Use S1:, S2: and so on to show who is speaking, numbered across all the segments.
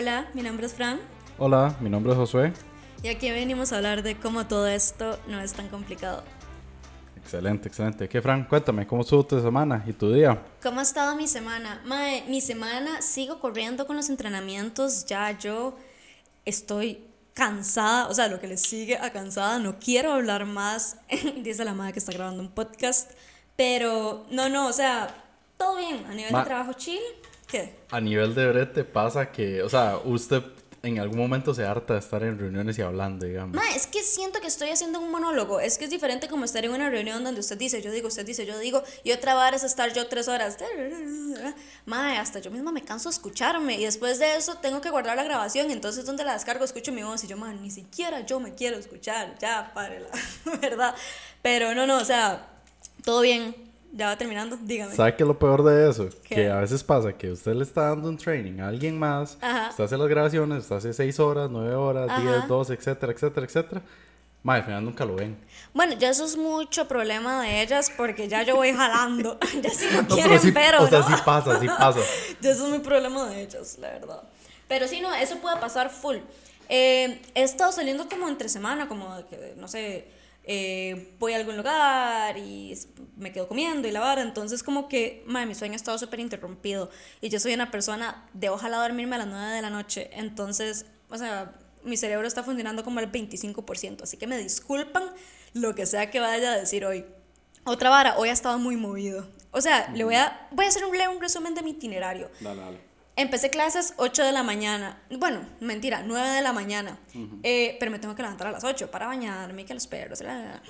S1: Hola, mi nombre es Fran.
S2: Hola, mi nombre es Josué.
S1: Y aquí venimos a hablar de cómo todo esto no es tan complicado.
S2: Excelente, excelente. ¿Qué, Fran? Cuéntame, ¿cómo estuvo tu semana y tu día?
S1: ¿Cómo ha estado mi semana? Mae, mi semana sigo corriendo con los entrenamientos. Ya yo estoy cansada, o sea, lo que le sigue a cansada. No quiero hablar más, dice la madre que está grabando un podcast. Pero no, no, o sea, todo bien. A nivel de trabajo chill, ¿qué?
S2: A nivel de brete pasa que, o sea, usted en algún momento se harta de estar en reuniones y hablando, digamos.
S1: Ma, es que siento que estoy haciendo un monólogo. Es que es diferente como estar en una reunión donde usted dice, yo digo, usted dice, yo digo, y otra vara es estar yo tres horas. Ma, hasta yo misma me canso de escucharme. Y después de eso tengo que guardar la grabación. Entonces, donde la descargo, escucho mi voz. Y yo, ma, ni siquiera yo me quiero escuchar. Ya, párela. ¿Verdad? Pero no, no, o sea, todo bien ya va terminando, dígame.
S2: ¿Sabe qué es lo peor de eso? Que a veces pasa que usted le está dando un training a alguien más, usted hace las grabaciones, usted hace 6 horas, 9 horas, 10, 12, etcétera, etcétera, etcétera. Ma, al final nunca lo ven.
S1: Bueno, ya eso es mucho problema de ellas porque ya yo voy jalando. ya si no, quieren, pero.
S2: o sea, sí pasa, sí pasa.
S1: ya eso es muy problema de ellas, la verdad. Pero sí, no, eso puede pasar full. Eh, he estado saliendo como entre semana, como que, no sé eh, voy a algún lugar y me quedo comiendo y la vara. Entonces, como que, mi sueño ha estado súper interrumpido. Y yo soy una persona de ojalá dormirme a las 9 de la noche. Entonces, o sea, mi cerebro está funcionando como al 25%. Así que me disculpan lo que sea que vaya a decir hoy. Otra vara, hoy ha estado muy movido. O sea, le voy a, voy a hacer un, un resumen de mi itinerario.
S2: Dale, dale.
S1: Empecé clases 8 de la mañana. Bueno, mentira, 9 de la mañana. Eh, pero me tengo que levantar a las 8 para bañarme, que los perros, ¿verdad?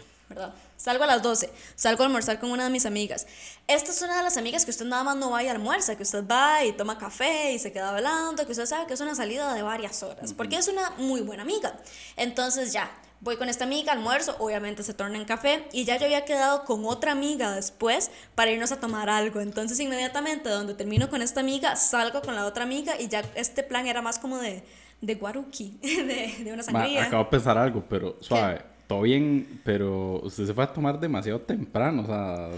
S1: Salgo a las 12. Salgo a almorzar con una de mis amigas. Esta es una de las amigas que usted nada más no va y almuerza, que usted va y toma café y se queda hablando, que usted sabe que es una salida de varias horas, porque es una muy buena amiga. Entonces ya, voy con esta amiga, almuerzo, obviamente se torna en café y ya yo había quedado con otra amiga después para irnos a tomar algo. Entonces inmediatamente donde termino con esta amiga, salgo con la otra amiga y ya este plan era más como de, de guaruki, de, de una sangría.
S2: acabo de pensar algo, pero suave todo bien, pero usted se fue a tomar demasiado temprano, o sea,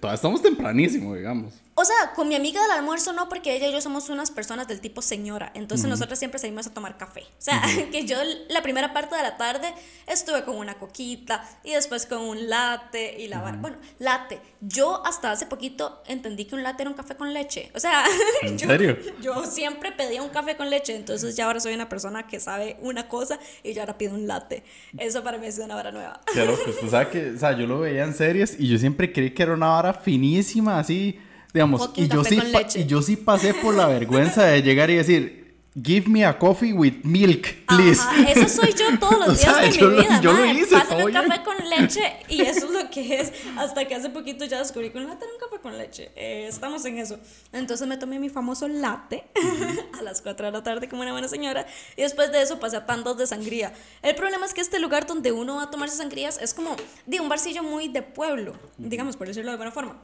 S2: todavía estamos tempranísimo, digamos.
S1: O sea, con mi amiga del almuerzo no, porque ella y yo somos unas personas del tipo señora, entonces nosotros siempre salimos a tomar café. O sea, que yo la primera parte de la tarde estuve con una coquita y después con un latte y la... Bueno, latte. Yo hasta hace poquito entendí que un latte era un café con leche. O sea,
S2: ¿En serio?
S1: Yo siempre pedía un café con leche, entonces ya ahora soy una persona que sabe una cosa y yo ahora pido un latte. Eso para mí es una vara nueva.
S2: Claro, pues tú sabes que, o sea, yo lo veía en series y yo siempre creí que era una vara finísima, así, digamos, y yo, sí, y yo sí pasé por la vergüenza de llegar y decir, Give me a coffee with milk, please.
S1: eso soy yo todos los días de mi vida. Yo lo hice. Pásame un café con leche y eso es lo que es. Hasta que hace poquito ya descubrí que un latte un café con leche. Eh, estamos en eso. Entonces me tomé mi famoso latte a las 4 de la tarde como una buena señora. Y después de eso pasé a tantos de sangría. El problema es que este lugar donde uno va a tomarse sangrías es como de un barcillo muy de pueblo, digamos, por decirlo de buena forma.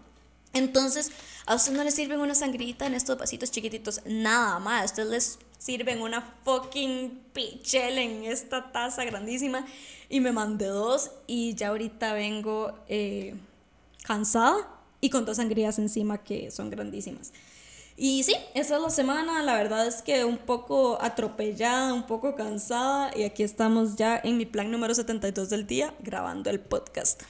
S1: Entonces, a usted no le sirven una sangrita en estos vasitos chiquititos, nada más. A usted les sirven una fucking pichel en esta taza grandísima y me mandé dos y ya ahorita vengo eh, cansada y con dos sangrías encima que son grandísimas. Y sí, esa es la semana, la verdad es que un poco atropellada, un poco cansada y aquí estamos ya en mi plan número 72 del día grabando el podcast.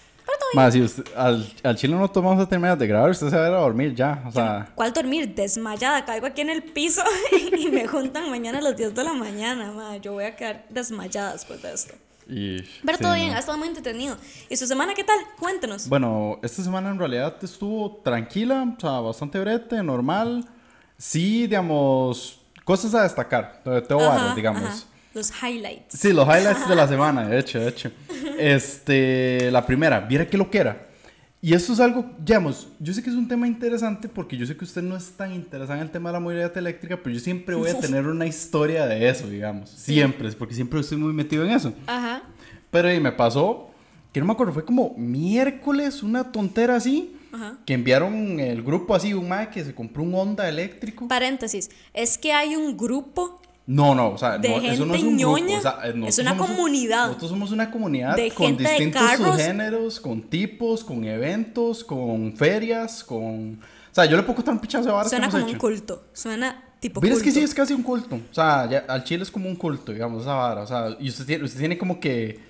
S2: Más, si al, al chile no tomamos a terminar de grabar, usted se va a ir a dormir ya. O sea...
S1: ¿Cuál dormir? Desmayada. Caigo aquí en el piso y me juntan mañana a las 10 de la mañana. Ma. Yo voy a quedar desmayada después de esto. Pero todo bien, ha estado muy entretenido. ¿Y su semana qué tal? Cuéntenos.
S2: Bueno, esta semana en realidad estuvo tranquila, o sea, bastante brete, normal. Sí, digamos, cosas a destacar. Tengo varias, digamos.
S1: Los highlights.
S2: Sí, los highlights de la semana, de hecho, de hecho. Este, la primera, viera qué lo que era. Y esto es algo, digamos, yo sé que es un tema interesante porque yo sé que usted no es tan interesado en el tema de la movilidad eléctrica, pero yo siempre voy a tener una historia de eso, digamos. Siempre, porque siempre estoy muy metido en eso. Ajá. Pero ahí me pasó, que no me acuerdo, fue como miércoles, una tontera así. Ajá. Que enviaron el grupo así, un mae que se compró un Honda eléctrico.
S1: Paréntesis, es que hay un grupo
S2: no, no, o sea, no, eso no es un grupo, o sea,
S1: es una comunidad.
S2: nosotros somos una comunidad con distintos subgéneros, con tipos, con eventos, con ferias, con... O sea, yo le puedo contar un pichazo de barras
S1: Suena como un culto, suena tipo
S2: Pero es que sí es casi un culto. O sea, ya, al chile es como un culto, digamos, esa vara. O sea, y usted tiene, usted tiene como que,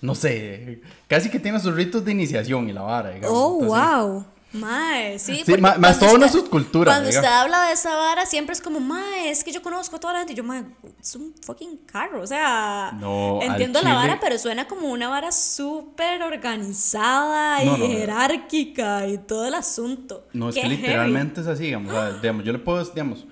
S2: no sé, casi que tiene sus ritos de iniciación y la vara, digamos.
S1: Oh, wow. Mae, sí,
S2: sí más ma, toda una subcultura.
S1: Cuando usted habla de esa vara, siempre es como, mae, es que yo conozco a toda la gente. Y yo, mae, es un fucking carro. O sea,
S2: no,
S1: entiendo la vara, pero suena como una vara súper organizada y jerárquica y todo el asunto.
S2: No, es que literalmente es así, digamos, o sea, digamos. Yo le puedo, digamos,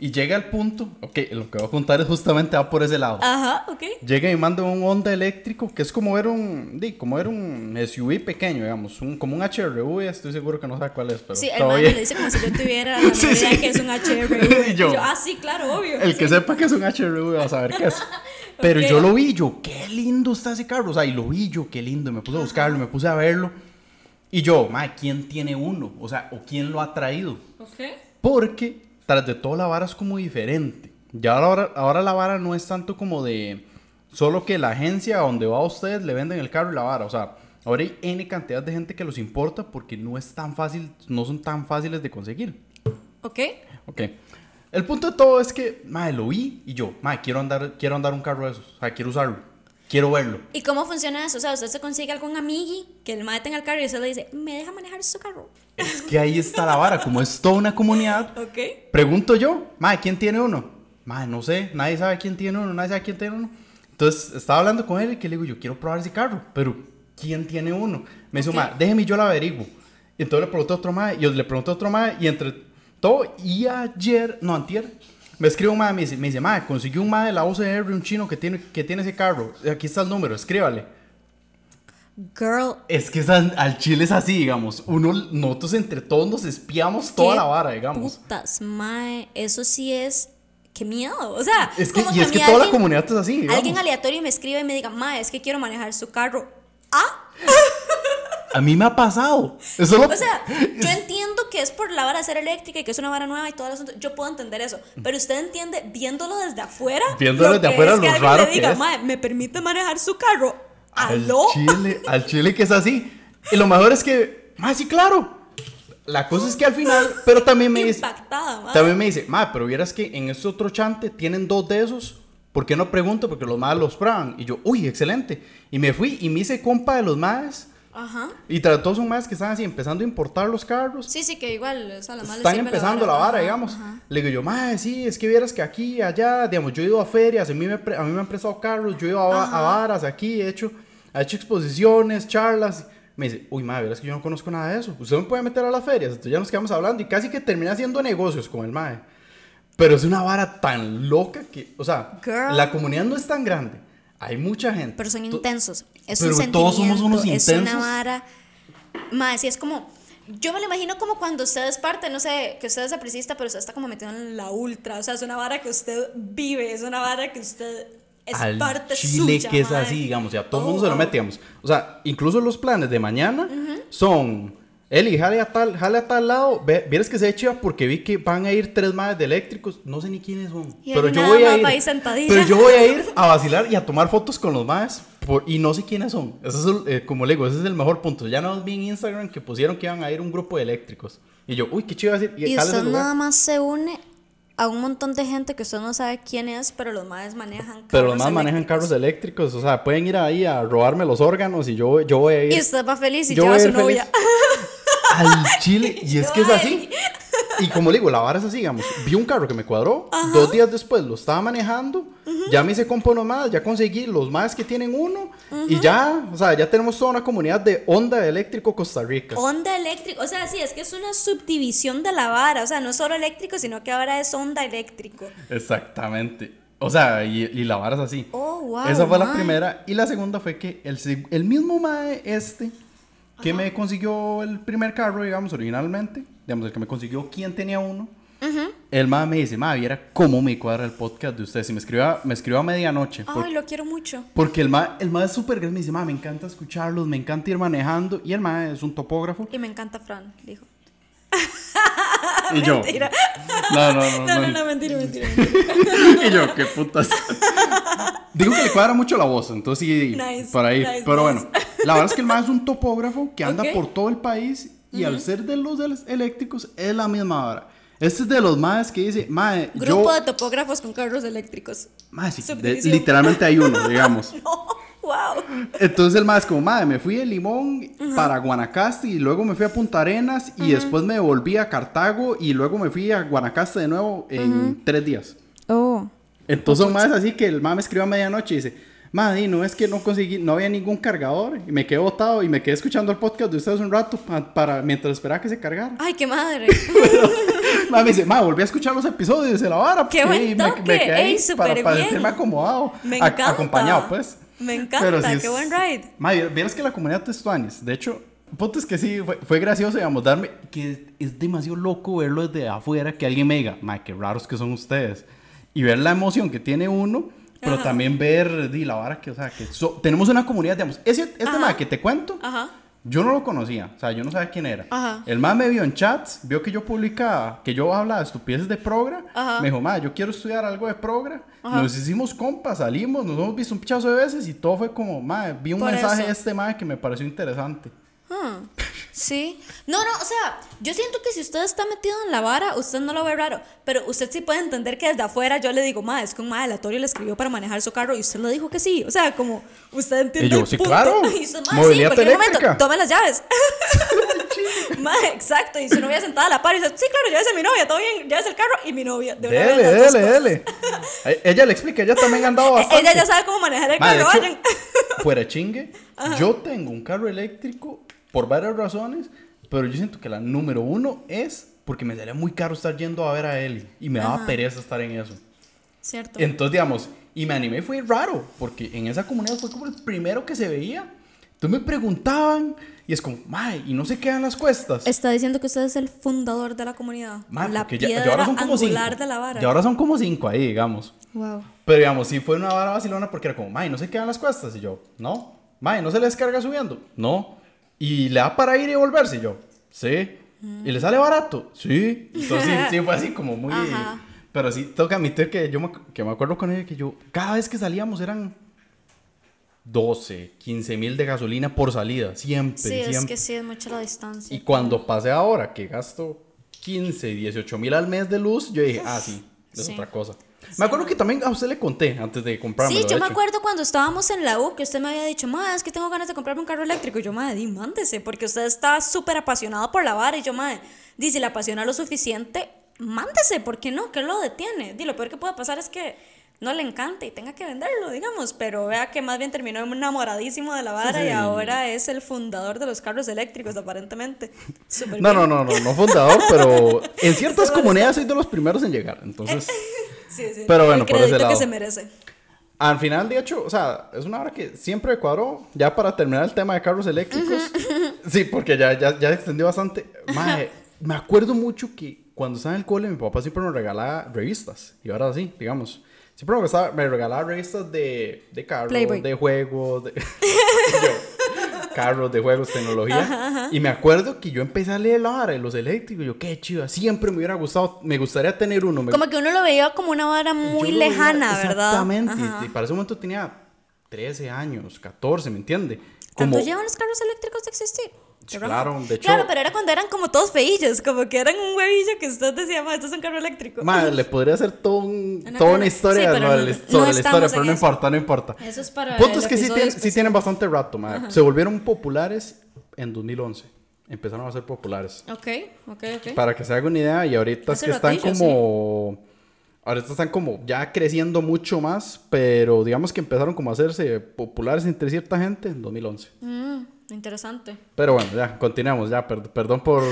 S2: y llega al punto, ok, lo que voy a contar es justamente va por ese lado.
S1: Ajá, ok.
S2: Llega y manda un Honda eléctrico, que es como ver un, di, como ver un SUV pequeño, digamos, un, como un HRV, estoy seguro que no sabe cuál es, pero
S1: Sí, el man le dice como si yo tuviera la sí, sí. que es un HRV. y yo, ah, sí, claro, obvio.
S2: El que sepa que es un HRV va a saber qué es. Pero yo lo vi, yo, qué lindo está ese carro, o sea, y lo vi yo, qué lindo, me puse a buscarlo, me puse a verlo. Y yo, ma, ¿quién tiene uno? O sea, ¿o quién lo ha traído?
S1: Ok.
S2: Porque tras de todo la vara es como diferente. Ya ahora, ahora la vara no es tanto como de solo que la agencia donde va a ustedes le venden el carro y la vara. O sea, ahora hay N cantidad de gente que los importa porque no es tan fácil, no son tan fáciles de conseguir.
S1: Ok.
S2: Ok. El punto de todo es que, madre, lo vi y yo, madre, quiero andar, quiero andar un carro de esos. O sea, quiero usarlo. Quiero verlo.
S1: ¿Y cómo funciona eso? O sea, usted se consigue algún amigui que el madre tenga el carro y usted le dice, ¿me deja manejar su carro?
S2: Es que ahí está la vara. Como es toda una comunidad,
S1: okay.
S2: pregunto yo, madre, ¿quién tiene uno? Madre, no sé, nadie sabe quién tiene uno, nadie sabe quién tiene uno. Entonces estaba hablando con él y que le digo, yo quiero probar ese carro, pero ¿quién tiene uno? Me dice, madre, déjeme yo lo averiguo. Y entonces le pregunté a otro madre, y yo le pregunté a otro madre, y entre todo, y ayer, no, antier, me escribe un madre, me dice, me dice, madre, consiguió un madre de la OCR, un chino que tiene, que tiene ese carro. Aquí está el número, escríbale.
S1: Girl.
S2: Es que al chile es así, digamos. Uno, nosotros entre todos nos espiamos toda la vara, digamos.
S1: Putas, mae, eso sí es. Qué miedo. O sea,
S2: es que, y es que, toda la comunidad es así. Digamos.
S1: Alguien aleatorio me escribe y me diga, mae, es que quiero manejar su carro. ¿Ah?
S2: A mí me ha pasado. Eso
S1: O sea, yo entiendo que es por la vara de ser eléctrica y que es una vara nueva y todo el asunto. Yo puedo entender eso. Pero usted entiende, viéndolo desde afuera.
S2: Viéndolo desde afuera, lo que raro le diga,
S1: que ¿me permite manejar su carro? ¿Aló?
S2: Al chile, al chile que es así. Y lo mejor es que, ah, sí, claro. La cosa es que al final, pero también me dice. También me dice, ma, pero vieras que en este otro chante tienen dos de esos. ¿Por qué no pregunto? Porque los más los prueban. Y yo, uy, excelente. Y me fui y me hice compa de los más
S1: Ajá.
S2: Y todos son más que están así empezando a importar los carros.
S1: Sí, sí, que igual, o sea, la
S2: Están empezando la vara, digamos. Le digo yo, madre, sí, es que vieras que aquí, allá, digamos, yo he ido a ferias, a mí me, a mí me han prestado carros, yo he ido a, a varas aquí, he hecho, he hecho exposiciones, charlas. Me dice, uy, madre, verás que yo no conozco nada de eso. Usted me puede meter a las ferias. Entonces ya nos quedamos hablando y casi que termina haciendo negocios con el madre. Pero es una vara tan loca que, o sea, la comunidad no es tan grande hay mucha gente.
S1: Pero son intensos. Es
S2: pero
S1: un
S2: todos somos unos intensos.
S1: Es una vara. Más, y es como. Yo me lo imagino como cuando usted es parte, no sé, que usted es apricista, pero usted está como metido en la ultra. O sea, es una vara que usted vive, es una vara que usted es
S2: Al
S1: parte
S2: Chile que es así, digamos, ya todo el mundo se lo oh, mete, O sea, incluso los planes de mañana son Eli, jale a tal, jale a tal lado. Vieres que se echa porque vi que van a ir tres madres de eléctricos. No sé ni quiénes son. pero yo voy a ir. Pero yo voy a ir a vacilar y a tomar fotos con los madres. y no sé quiénes son. Eso es, eh, como le digo, ese es el mejor punto. Ya no vi en Instagram que pusieron que iban a ir un grupo de eléctricos. Y yo, uy, qué chido decir.
S1: Y, y usted nada más se une a un montón de gente que usted no sabe quién es, pero los madres manejan carros
S2: Pero los madres manejan carros eléctricos, o sea, pueden ir ahí a robarme los órganos y yo, yo voy a ir.
S1: Y usted va feliz y yo lleva a su novia.
S2: al chile. Y es que es así. Y como le digo, la vara es así, digamos. Vi un carro que me cuadró. Dos días después lo estaba manejando. Ya me hice compa más. Ya conseguí los más que tienen uno. Y ya, o sea, ya tenemos toda una comunidad de Honda Eléctrico Costa Rica.
S1: Honda Eléctrico. O sea, sí, es que es una subdivisión de la vara. O sea, no solo eléctrico, sino que ahora es Honda Eléctrico.
S2: Exactamente. O sea, y, la vara es así.
S1: Oh, wow.
S2: Esa fue la primera. Y la segunda fue que el, el mismo Mae este que me consiguió el primer carro, digamos, originalmente, digamos, el que me consiguió quien tenía uno, el ma me dice, ma, viera cómo me cuadra el podcast de ustedes. Y me escribió, me escribió a medianoche.
S1: Ay, lo quiero mucho.
S2: Porque el ma, el ma es súper grande. Me dice, ma, me encanta escucharlos, me encanta ir manejando. Y el ma es un topógrafo.
S1: Y me encanta Fran, dijo.
S2: Y yo.
S1: Mentira.
S2: No, no, no.
S1: No, no, no, mentira, mentira.
S2: y yo, qué putas. Digo que le cuadra mucho la voz, entonces sí, por ahí. Pero bueno, la verdad es que el más es un topógrafo que anda por todo el país y al ser de los eléctricos es la misma hora. Este es de los más que dice, mae,
S1: Grupo de topógrafos con carros eléctricos.
S2: Mae, sí, literalmente hay uno, digamos.
S1: no, wow.
S2: Entonces el más como, mae, me fui de Limón para Guanacaste y luego me fui a Punta Arenas y después me volví a Cartago y luego me fui a Guanacaste de nuevo en tres días.
S1: Oh.
S2: Entonces son más así que el mae me escribió a medianoche y dice, Madre, no es que no conseguí, no había ningún cargador y me quedé botado y me quedé escuchando el podcast de ustedes un rato para, mientras esperaba que se cargara.
S1: Ay, qué madre.
S2: me dice, ma, volví a escuchar los episodios de la vara.
S1: Qué buen toque. Me, quedé ahí
S2: para, para sentirme acomodado.
S1: Me encanta.
S2: acompañado, pues.
S1: Me encanta, qué buen ride.
S2: Ma, vieras que la comunidad de Testuanis, de hecho, punto es que sí, fue, fue, gracioso, digamos, darme, que es demasiado loco verlo desde afuera, que alguien me diga, ma, qué raros que son ustedes. Y ver la emoción que tiene uno pero también ver di, la vara que, o sea, que tenemos una comunidad, digamos, ese, este tema que te cuento, yo no lo conocía, o sea, yo no sabía quién era. El más me vio en chats, vio que yo publicaba, que yo hablaba de estupideces de progra, me dijo, ma, yo quiero estudiar algo de progra, nos hicimos compas, salimos, nos hemos visto un pichazo de veces y todo fue como, ma, vi un mensaje de este ma que me pareció interesante.
S1: Ah, sí. No, no, o sea, yo siento que si usted está metido en la vara, usted no lo ve raro. Pero usted sí puede entender que desde afuera yo le digo, ma, es que un ma aleatorio le escribió para manejar su carro y usted le dijo que sí. O sea, como usted entiende.
S2: Y yo, sí, claro. Y usted, ma, sí, momento,
S1: tome las llaves. ma, exacto. Y su novia sentada a la par y dice, sí, claro, llévese a mi novia, todo bien, llévese el carro y mi novia.
S2: De dele, dele, dele. ella le explica, ella también ha andado bastante.
S1: Ella ya sabe cómo manejar el carro, vayan.
S2: Fuera chingue, yo tengo un carro eléctrico por varias razones, pero yo siento que la número uno es porque me daría muy caro estar yendo a ver a él y me daba pereza estar en eso.
S1: Cierto.
S2: Entonces, digamos, y me animé, fue raro, porque en esa comunidad fue como el primero que se veía. Entonces me preguntaban y es como, mae, y no se quedan las cuestas.
S1: Está diciendo que usted es el fundador de la comunidad. la piedra ya, ahora son como angular cinco. de la vara.
S2: Y ahora son como cinco ahí, digamos.
S1: Wow.
S2: Pero digamos, sí fue una vara vacilona porque era como, mae, no se quedan las cuestas. Y yo, no. Mae, ¿no se les carga subiendo? No. Y le da para ir y volverse. Y yo, sí. ¿Y le sale barato? Sí. Entonces sí, fue así como muy... Pero sí, tengo que admitir que yo me, que me acuerdo con ella que yo, cada vez que salíamos eran 12, 15 mil de gasolina por salida, siempre. Sí,
S1: es que sí, es mucha la distancia.
S2: Y cuando pasé ahora que gasto 15, 18 mil al mes de luz, yo dije, ah, sí, es otra cosa. Me acuerdo que también a usted le conté antes de comprarme.
S1: Sí, yo me acuerdo cuando estábamos en la U que usted me había dicho, madre, es que tengo ganas de comprarme un carro eléctrico. Y yo, madre, di, mándese, porque usted está súper apasionado por la vara. Y yo, madre, di, si le apasiona lo suficiente, mándese, ¿por qué no? ¿Qué lo detiene? Di, lo peor que puede pasar es que no le encante y tenga que venderlo, digamos, pero vea que más bien terminó enamoradísimo de la vara y ahora es el fundador de los carros eléctricos, aparentemente.
S2: no, no, no, no, no fundador, pero en ciertas comunidades soy de los primeros en llegar, entonces...
S1: sí, sí.
S2: Pero bueno, por ese lado.
S1: que se merece.
S2: Al final, de hecho, o sea, es una hora que siempre cuadró, ya para terminar el tema de carros eléctricos. Sí, porque ya, ya, ya extendió bastante. me acuerdo mucho que cuando estaba en el cole, mi papá siempre nos regalaba revistas. Y ahora sí, digamos. Siempre me, gustaba, me regalaba revistas de, de carros, de juegos, de, carros, de juegos, tecnología. Y me acuerdo que yo empecé a leer la vara de los eléctricos. Yo, qué chido, siempre me hubiera gustado, me gustaría tener uno.
S1: Como que uno lo veía como una vara muy lejana, ¿verdad?
S2: Exactamente. Y para ese momento tenía 13 años, 14, ¿me entiende?
S1: Como... ¿Cuánto llevan los carros eléctricos de existir?
S2: Claro, de hecho.
S1: Claro, pero era cuando eran como todos feillos, como que eran un huevillo que usted decía, ma, esto es un carro eléctrico.
S2: Madre, le podría hacer todo un, toda una historia sobre la historia, pero no importa, no importa.
S1: Eso es para.
S2: Punto es que sí, sí, tienen bastante rato, madre. Se volvieron populares en 2011. Empezaron a ser populares.
S1: Ok, ok, ok.
S2: Para que se haga una idea, y ahorita es que están como. Ahorita están como ya creciendo mucho más, pero digamos que empezaron como a hacerse populares entre cierta gente en 2011.
S1: Mm. Interesante.
S2: Pero bueno, ya, continuamos, ya, perdón por,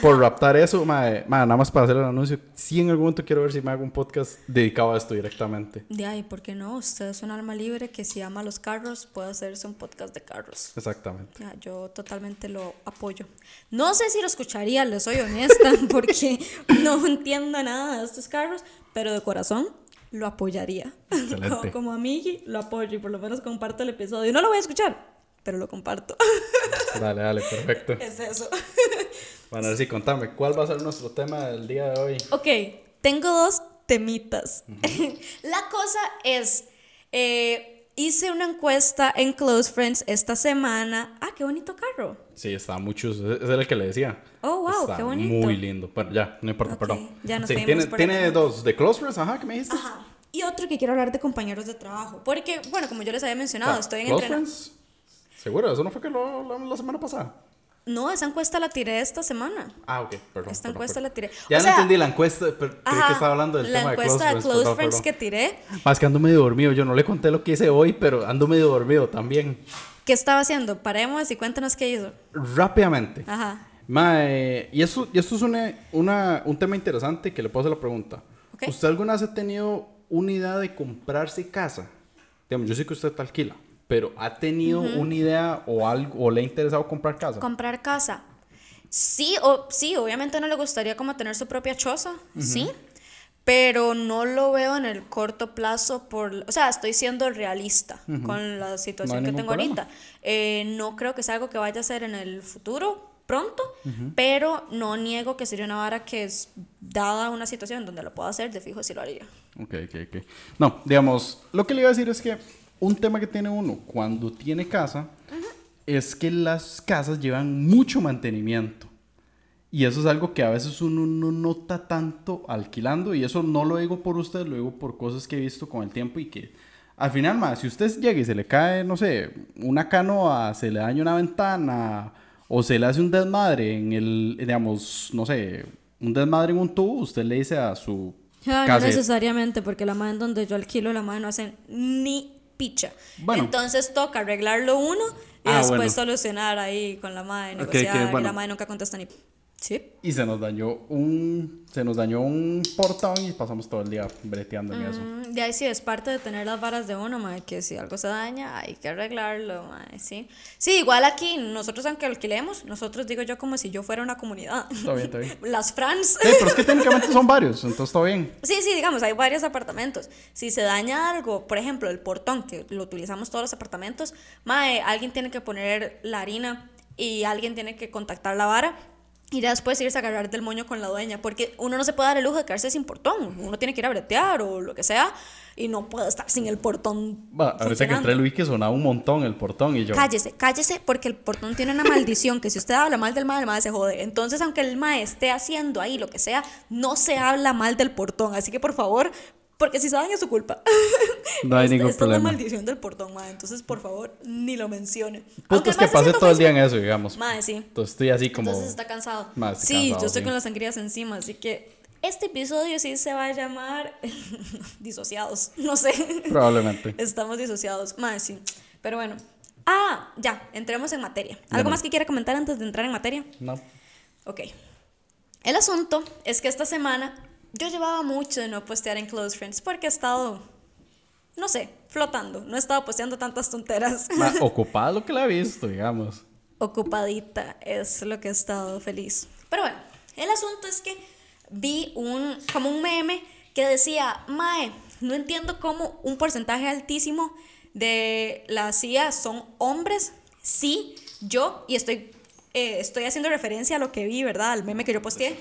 S2: por raptar eso, nada más para hacer el anuncio, sí en algún momento quiero ver si me hago un podcast dedicado a esto directamente.
S1: De ahí, ¿por qué no? Usted es un alma libre que si ama los carros, puede hacerse un podcast de carros.
S2: Exactamente.
S1: yo totalmente lo apoyo. No sé si lo escucharía, le soy honesta, porque no entiendo nada de estos carros, pero de corazón lo apoyaría. Excelente. como, como lo apoyo y por lo menos comparto el episodio. No lo voy a escuchar, pero lo comparto.
S2: Dale, dale, perfecto.
S1: Es eso.
S2: Bueno, sí, contame, ¿cuál va a ser nuestro tema del día de hoy?
S1: Ok, tengo dos temitas. La cosa es, eh, hice una encuesta en Close Friends esta semana. Ah, qué bonito carro.
S2: Sí, está mucho. Ese es el que le decía.
S1: Oh, wow, qué bonito.
S2: Muy lindo. Bueno, ya, no importa, perdón.
S1: Ya nos
S2: sí, tiene, tiene dos de Close Friends, ajá, ¿qué me dijiste?
S1: Ajá. Y otro que quiero hablar de compañeros de trabajo. Porque, bueno, como yo les había mencionado, estoy en
S2: ¿Close Friends? ¿Seguro? ¿Eso no fue que lo, la semana pasada?
S1: No, esa encuesta la tiré esta semana.
S2: Ah, ok, perdón.
S1: Esta encuesta la tiré.
S2: Ya no entendí la encuesta, pero creo que estaba hablando del tema de Close Friends. La
S1: encuesta de Close Friends que tiré.
S2: Más que ando medio dormido. Yo no le conté lo que hice hoy, pero ando medio dormido también.
S1: ¿Qué estaba haciendo? Paremos y cuéntanos qué hizo.
S2: Rápidamente.
S1: Ajá.
S2: Mae, y, esto, y esto es una, una, un tema interesante que le puedo hacer la pregunta. ¿Usted alguna vez ha tenido una idea de comprarse casa? Digamos, yo sé que usted te alquila, pero ¿ha tenido una idea o algo, o le ha interesado comprar casa?
S1: Comprar casa. Sí, o, sí, obviamente no le gustaría como tener su propia choza, sí, pero no lo veo en el corto plazo por, o sea, estoy siendo realista con la situación que tengo ahorita. Eh, no creo que sea algo que vaya a ser en el futuro pronto, pero no niego que sería una vara que es dada una situación donde lo puedo hacer, de fijo sí lo haría.
S2: Ok, ok, ok. No, digamos, lo que le iba a decir es que un tema que tiene uno cuando tiene casa es que las casas llevan mucho mantenimiento. Y eso es algo que a veces uno no nota tanto alquilando. Y eso no lo digo por usted, lo digo por cosas que he visto con el tiempo y que al final, más, si usted llega y se le cae, no sé, una canoa, se le daña una ventana o se le hace un desmadre en el, digamos, no sé, un desmadre en un tubo, usted le dice a su...
S1: No necesariamente, porque la madre en donde yo alquilo, la madre no hace ni picha. Entonces toca arreglarlo uno y ah, después solucionar ahí con la madre, negociar, y la madre nunca contesta ni Sí.
S2: Y se nos dañó un se nos dañó un portón y pasamos todo el día breteando en eso.
S1: Mm, y ahí sí es parte de tener las varas de uno, mae, que si algo se daña hay que arreglarlo, mae, sí. Sí, igual aquí nosotros aunque alquilemos, nosotros digo yo como si yo fuera una comunidad.
S2: Está bien, está bien.
S1: las Frans.
S2: Sí, pero es que técnicamente son varios, entonces está bien.
S1: Sí, sí, digamos, hay varios apartamentos. Si se daña algo, por ejemplo, el portón que lo utilizamos todos los apartamentos, mae, alguien tiene que poner la harina y alguien tiene que contactar la vara y después irse a agarrar del moño con la dueña, porque uno no se puede dar el lujo de quedarse sin portón, uno tiene que ir a bretear o lo que sea, y no puede estar sin el portón.
S2: Va, ahorita que entré Luis que sonaba un montón el portón y yo...
S1: Cállese, cállese, porque el portón tiene una maldición, que si usted habla mal del mae, el mae se jode. Entonces, aunque el mae esté haciendo ahí lo que sea, no se habla mal del portón, así que por favor, porque si saben es su culpa.
S2: No hay ningún problema.
S1: es la maldición del portón, madre. Entonces, por favor, ni lo mencione.
S2: Punto es que pase todo el día en eso, digamos.
S1: Madre, sí.
S2: Entonces estoy así como...
S1: Entonces está cansado. sí, yo estoy con las sangrías encima, así que este episodio sí se va a llamar disociados. No sé.
S2: Probablemente.
S1: Estamos disociados. Madre, sí. Pero bueno. Ah, ya, entremos en materia. ¿Algo más que quiera comentar antes de entrar en materia?
S2: No.
S1: Ok. El asunto es que esta semana yo llevaba mucho de no postear en Close Friends porque he estado, no sé, flotando. No he estado posteando tantas tonteras.
S2: ocupada lo que la he visto, digamos.
S1: Ocupadita es lo que he estado feliz. Pero bueno, el asunto es que vi un, como un meme que decía, Mae, no entiendo cómo un porcentaje altísimo de la CIA son hombres. Sí, yo, y estoy, eh, estoy haciendo referencia a lo que vi, ¿verdad? Al meme que yo posteé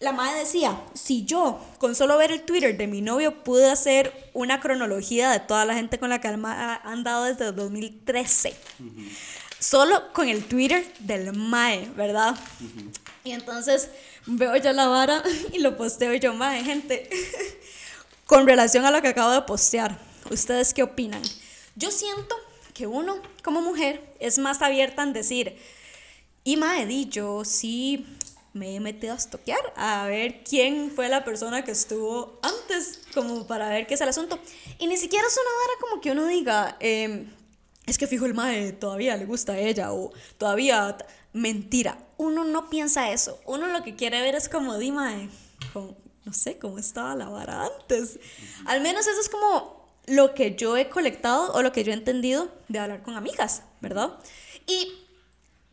S1: la madre decía, si yo con solo ver el Twitter de mi novio pude hacer una cronología de toda la gente con la que han andado desde 2013, solo con el Twitter del Mae, ¿verdad? Y entonces veo yo la vara y lo posteo yo, Mae, gente, con relación a lo que acabo de postear, ¿ustedes qué opinan? Yo siento que uno como mujer es más abierta en decir, y Mae, di, yo sí me he metido a estoquear a ver quién fue la persona que estuvo antes, como para ver qué es el asunto. Y ni siquiera es una vara como que uno diga, em, es que fijo el mae todavía le gusta a ella o todavía. Mentira, uno no piensa eso. Uno lo que quiere ver es como, di mae, no sé cómo estaba la vara antes. Al menos eso es como lo que yo he colectado o lo que yo he entendido de hablar con amigas, ¿verdad? Y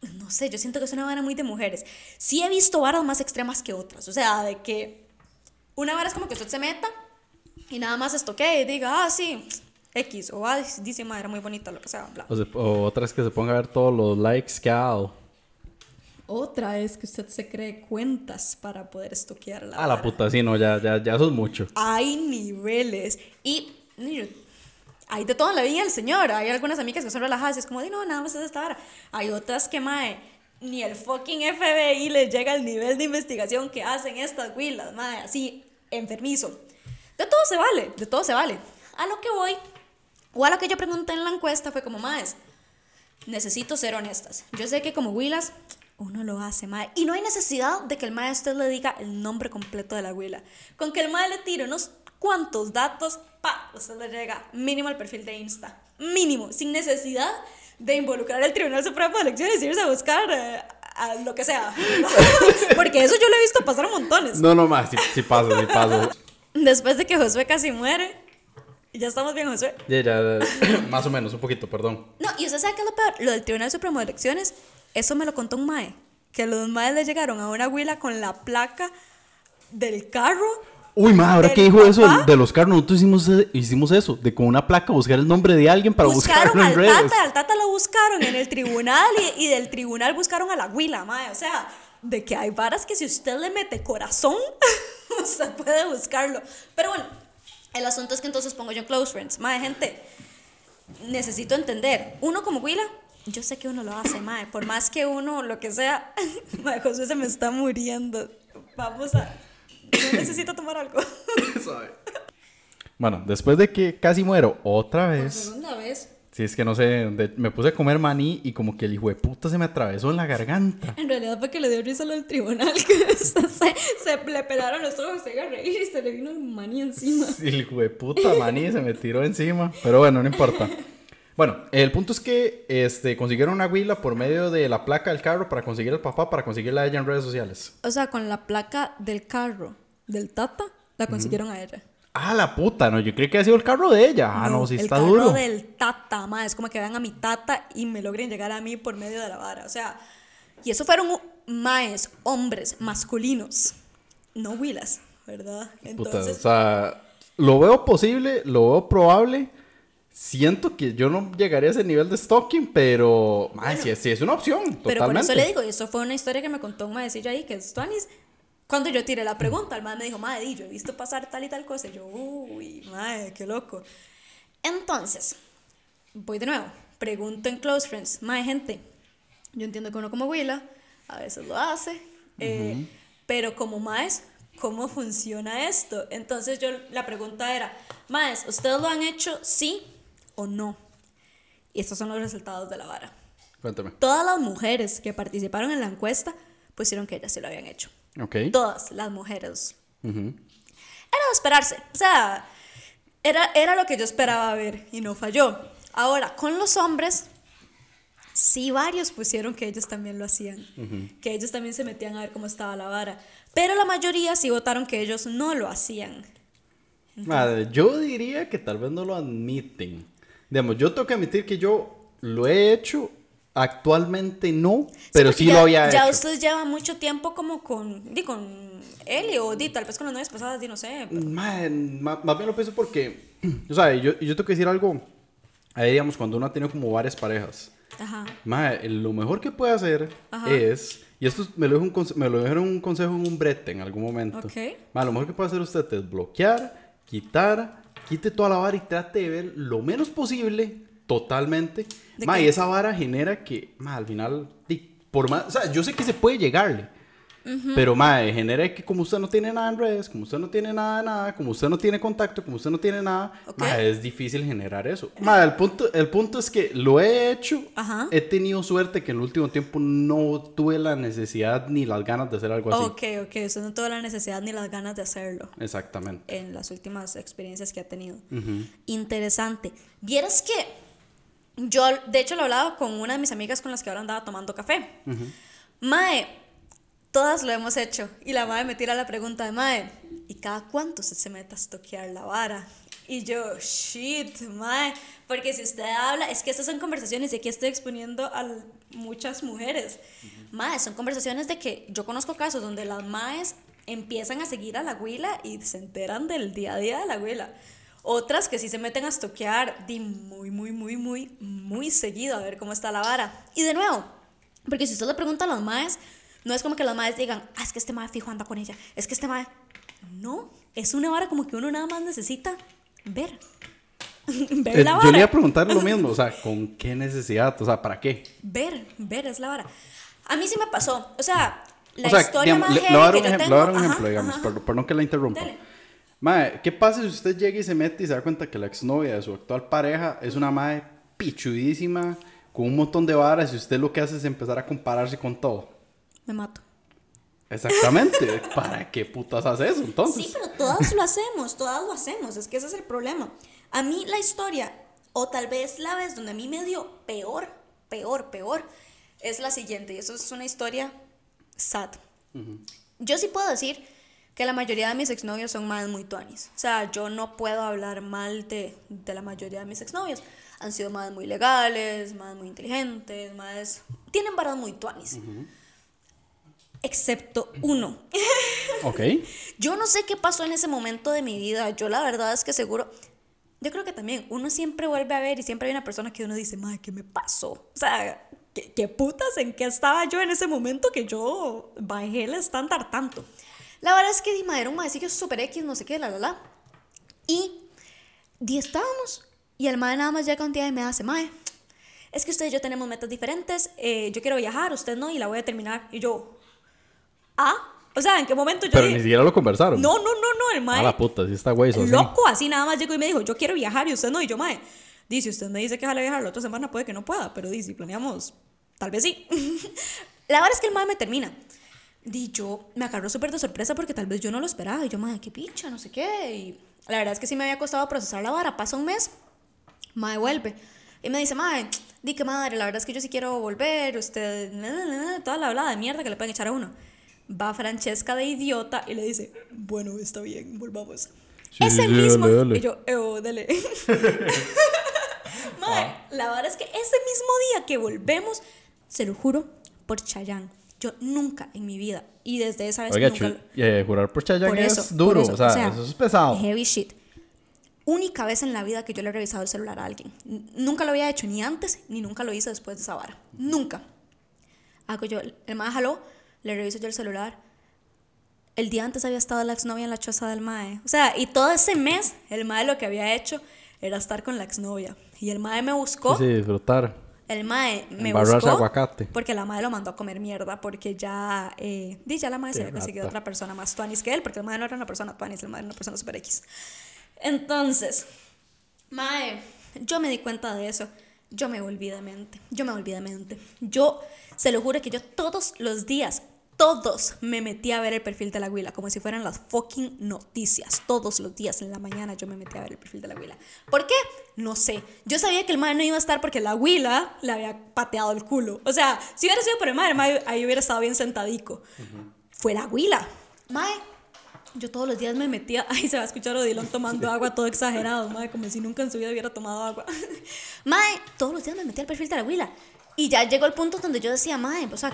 S1: no sé, yo siento que es una vara muy de mujeres. Sí he visto varas más extremas que otras. O sea, de que una vara es como que usted se meta y nada más estoque y diga, ah, sí, X. O ah, dice, madre, muy bonita, lo que sea, bla.
S2: O, otra es que se ponga a ver todos los likes que ha dado.
S1: Otra es que usted se cree cuentas para poder estoquear la.
S2: Ah, la puta, sí, no, ya, ya, ya eso es mucho.
S1: Hay niveles. Y hay de todo la vida el señor. Hay algunas amigas que son relajadas y es como, de no, nada más es esta vara. Hay otras que, mae, ni el fucking FBI le llega al nivel de investigación que hacen estas huilas, madre, así, enfermizo. De todo se vale, de todo se vale. A lo que voy, o a lo que yo pregunté en la encuesta fue como, madres, necesito ser honestas. Yo sé que como huilas, uno lo hace, madre. Y no hay necesidad de que el maestro le diga el nombre completo de la huila. Con que el maestro le tire unos cuantos datos, pa, usted le llega mínimo al perfil de Insta. Mínimo, sin necesidad de involucrar al Tribunal Supremo de Elecciones y irse a buscar eh, a lo que sea. Porque eso yo lo he visto pasar a montones.
S2: No, no más, sí, pasa, sí pasa.
S1: Después de que Josué casi muere, ya estamos bien, Josué.
S2: Ya, ya, más o menos, un poquito, perdón.
S1: No, y usted sabe qué es lo peor, lo del Tribunal Supremo de Elecciones, eso me lo contó un mae, que los maes le llegaron a una huila con la placa del carro
S2: Uy, ma, ahora que dijo eso de los carros, nosotros hicimos, hicimos eso, de con una placa buscar el nombre de alguien para buscarlo en
S1: al redes. Tata, al Tata lo buscaron en el tribunal y, y del tribunal buscaron a la huila, ma. O sea, de que hay varas que si usted le mete corazón, usted puede buscarlo. Pero bueno, el asunto es que entonces pongo yo close friends. Ma, gente, necesito entender. Uno como huila, yo sé que uno lo hace, ma. Por más que uno, lo que sea, ma, José se me está muriendo. Vamos a necesito tomar algo.
S2: bueno, después de que casi muero otra vez.
S1: Por segunda vez.
S2: Sí, es que no sé, me puse a comer maní y como que el hijo de puta se me atravesó en la garganta.
S1: En realidad fue que le dio risa al tribunal, que se, se, le pelaron los ojos, se iba a reír y se le vino el maní encima.
S2: Sí, el hijo de puta maní se me tiró encima, pero bueno, no importa. Bueno, el punto es que este, consiguieron una huila por medio de la placa del carro para conseguir al papá, para conseguirla a ella en redes sociales.
S1: O sea, con la placa del carro del Tata, la consiguieron a ella.
S2: Ah, la puta, no, yo creí que ha sido el carro de ella. Ah, no, sí está duro.
S1: El carro del Tata, ma, es como que vean a mi Tata y me logren llegar a mí por medio de la vara. O sea, y eso fueron maes, hombres, masculinos, no huilas, ¿verdad?
S2: Entonces... Puta, o sea, lo veo posible, lo veo probable. Siento que yo no llegaría a ese nivel de stalking, pero bueno, sí, es una opción. Totalmente. Pero por
S1: eso le digo, eso fue una historia que me contó un maecillo ahí, que es Tuanis, cuando yo tiré la pregunta, el madre me dijo, madre, yo he visto pasar tal y tal cosa. Y yo, uy, madre, qué loco. Entonces, voy de nuevo. Pregunto en Close Friends, madre, gente. Yo entiendo que uno como Willa a veces lo hace, eh, pero como más, ¿cómo funciona esto? Entonces, yo la pregunta era, más, ¿ustedes lo han hecho sí o no? Y estos son los resultados de la vara.
S2: Cuéntame.
S1: Todas las mujeres que participaron en la encuesta pusieron que ellas sí lo habían hecho. Todas las mujeres. Era de esperarse. O sea, era, era lo que yo esperaba ver y no falló. Ahora, con los hombres, sí varios pusieron que ellos también lo hacían, que ellos también se metían a ver cómo estaba la vara, pero la mayoría sí votaron que ellos no lo hacían.
S2: yo diría que tal vez no lo admiten. Digamos, yo tengo que admitir que yo lo he hecho Actualmente no, pero sí, lo había
S1: ya hecho. Ya usted lleva mucho tiempo como con, di, con Eli o di, tal vez con las novias pasadas, di, no sé.
S2: más, bien lo pienso porque, o sea, yo, yo tengo que decir algo, ahí digamos, cuando uno ha tenido como varias parejas, Ajá. lo mejor que puede hacer es, y esto me lo, dijo un, me lo dijeron un consejo en un brete en algún momento, okay. lo mejor que puede hacer usted es bloquear, quitar, quite toda la vara y trate de ver lo menos posible Totalmente. Ma, y esa vara genera que, ma, al final, por más, o sea, yo sé que se puede llegarle, pero, ma, genera que como usted no tiene nada en redes, como usted no tiene nada de nada, como usted no tiene contacto, como usted no tiene nada, ma, es difícil generar eso. Ma, el punto, el punto es que lo he hecho, he tenido suerte que en el último tiempo no tuve la necesidad ni las ganas de hacer algo así.
S1: Ok, ok, usted no tuvo la necesidad ni las ganas de hacerlo.
S2: Exactamente.
S1: En las últimas experiencias que ha tenido. Interesante. Vieras que yo, de hecho, lo hablaba con una de mis amigas con las que ahora andaba tomando café. Mae, todas lo hemos hecho. Y la madre me tira la pregunta de Mae, ¿y cada cuánto se, se mete a estoquear la vara? Y yo, shit, mae. Porque si usted habla, es que estas son conversaciones y aquí estoy exponiendo a muchas mujeres. Mae, son conversaciones de que yo conozco casos donde las maes empiezan a seguir a la abuela y se enteran del día a día de la abuela. Otras que sí se meten a estoquear di muy, muy, muy, muy, muy seguido a ver cómo está la vara. Y de nuevo, porque si usted le pregunta a las maes, no es como que las maes digan, ah, es que este mae fijo anda con ella, es que este mae... No, es una vara como que uno nada más necesita ver.
S2: ver la vara. Yo le iba a preguntar lo mismo, o sea, ¿con qué necesidad? O sea, ¿para qué?
S1: Ver, ver es la vara. A mí sí me pasó. O sea, la historia más le,
S2: voy a dar un ejemplo, tengo, un ejemplo digamos, perdón, que la interrumpa. Mae, ¿qué pasa si usted llega y se mete y se da cuenta que la exnovia de su actual pareja es una madre pichudísima, con un montón de varas y usted lo que hace es empezar a compararse con todo?
S1: Me mato.
S2: Exactamente. ¿Para qué putas hace eso entonces?
S1: Sí, pero todas lo hacemos, todas lo hacemos. Es que ese es el problema. A mí la historia, o tal vez la vez donde a mí me dio peor, peor, peor, es la siguiente. Y eso es una historia sad. Yo sí puedo decir que la mayoría de mis exnovios son más muy tuanis. O sea, yo no puedo hablar mal de, de la mayoría de mis exnovios. Han sido más muy legales, más muy inteligentes, más... Tienen varas muy tuanis. Excepto uno.
S2: Ok.
S1: yo no sé qué pasó en ese momento de mi vida. Yo la verdad es que seguro... Yo creo que también uno siempre vuelve a ver y siempre hay una persona que uno dice, madre, ¿qué me pasó? O sea, ¿qué, ¿qué, putas en qué estaba yo en ese momento que yo bajé el estándar tanto? La verdad es que Dima era un maecillo super X, no sé qué, la, la, la. Y, di estábamos. Y el mae nada más llega un día y me hace, mae, es que usted y yo tenemos metas diferentes, eh, yo quiero viajar, usted no, y la voy a terminar. Y yo, ah, o sea, ¿en qué momento yo
S2: Pero ni siquiera lo conversaron.
S1: No, no, no, no, el mae.
S2: A la puta, sí está güey.
S1: Loco, así nada más llegó y me dijo, yo quiero viajar y usted no, y yo, mae, dice, usted me dice que jale viajar la otra semana, puede que no pueda, pero dice, si planeamos, tal vez sí. la verdad es que el mae me termina. Di yo, me agarró súper de sorpresa porque tal vez yo no lo esperaba. Y yo, madre, qué pincha, no sé qué. Y la verdad es que sí me había costado procesar la vara. Pasa un mes, madre vuelve. Y me dice, madre, di que madre, la verdad es que yo sí quiero volver. Usted, toda la hablada de mierda que le pueden echar a uno. Va Francesca de idiota y le dice, bueno, está bien, volvamos. es el mismo. Y yo, oh, dale. madre, la verdad es que ese mismo día que volvemos, se lo juro, por Chayanne yo nunca en mi vida, y desde esa vez
S2: Oiga,
S1: nunca...
S2: Eh, jurar por Chayanne es duro, o, sea, eso es pesado.
S1: Heavy shit. Única vez en la vida que yo le he revisado el celular a alguien. Nunca lo había hecho ni antes, ni nunca lo hice después de esa vara. Nunca. Hago yo, el mae jaló, le reviso yo el celular. El día antes había estado la exnovia en la choza del mae. O sea, y todo ese mes, el mae lo que había hecho era estar con la exnovia. Y el mae me buscó.
S2: Sí, disfrutar
S1: el mae me buscó aguacate. porque la mae lo mandó a comer mierda porque ya, eh, ya la mae se había conseguido otra persona más tuanis que él porque el mae no era una persona tuanis, el mae era una persona super X. Entonces, mae, yo me di cuenta de eso. Yo me volví de mente. Yo me volví de mente. Yo, se lo juro que yo todos los días todos me metí a ver el perfil de la Huila, como si fueran las fucking noticias. Todos los días en la mañana yo me metí a ver el perfil de la Huila. ¿Por qué? No sé. Yo sabía que el mae no iba a estar porque la Huila le había pateado el culo. O sea, si hubiera sido por el mae, el ahí hubiera estado bien sentadico. Fue la Huila. Mae, yo todos los días me metía, ay, se va a escuchar Odilon tomando agua todo exagerado, mae, como si nunca en su vida hubiera tomado agua. mae, todos los días me metía al perfil de la Huila. Y ya llegó el punto donde yo decía, mae, o sea,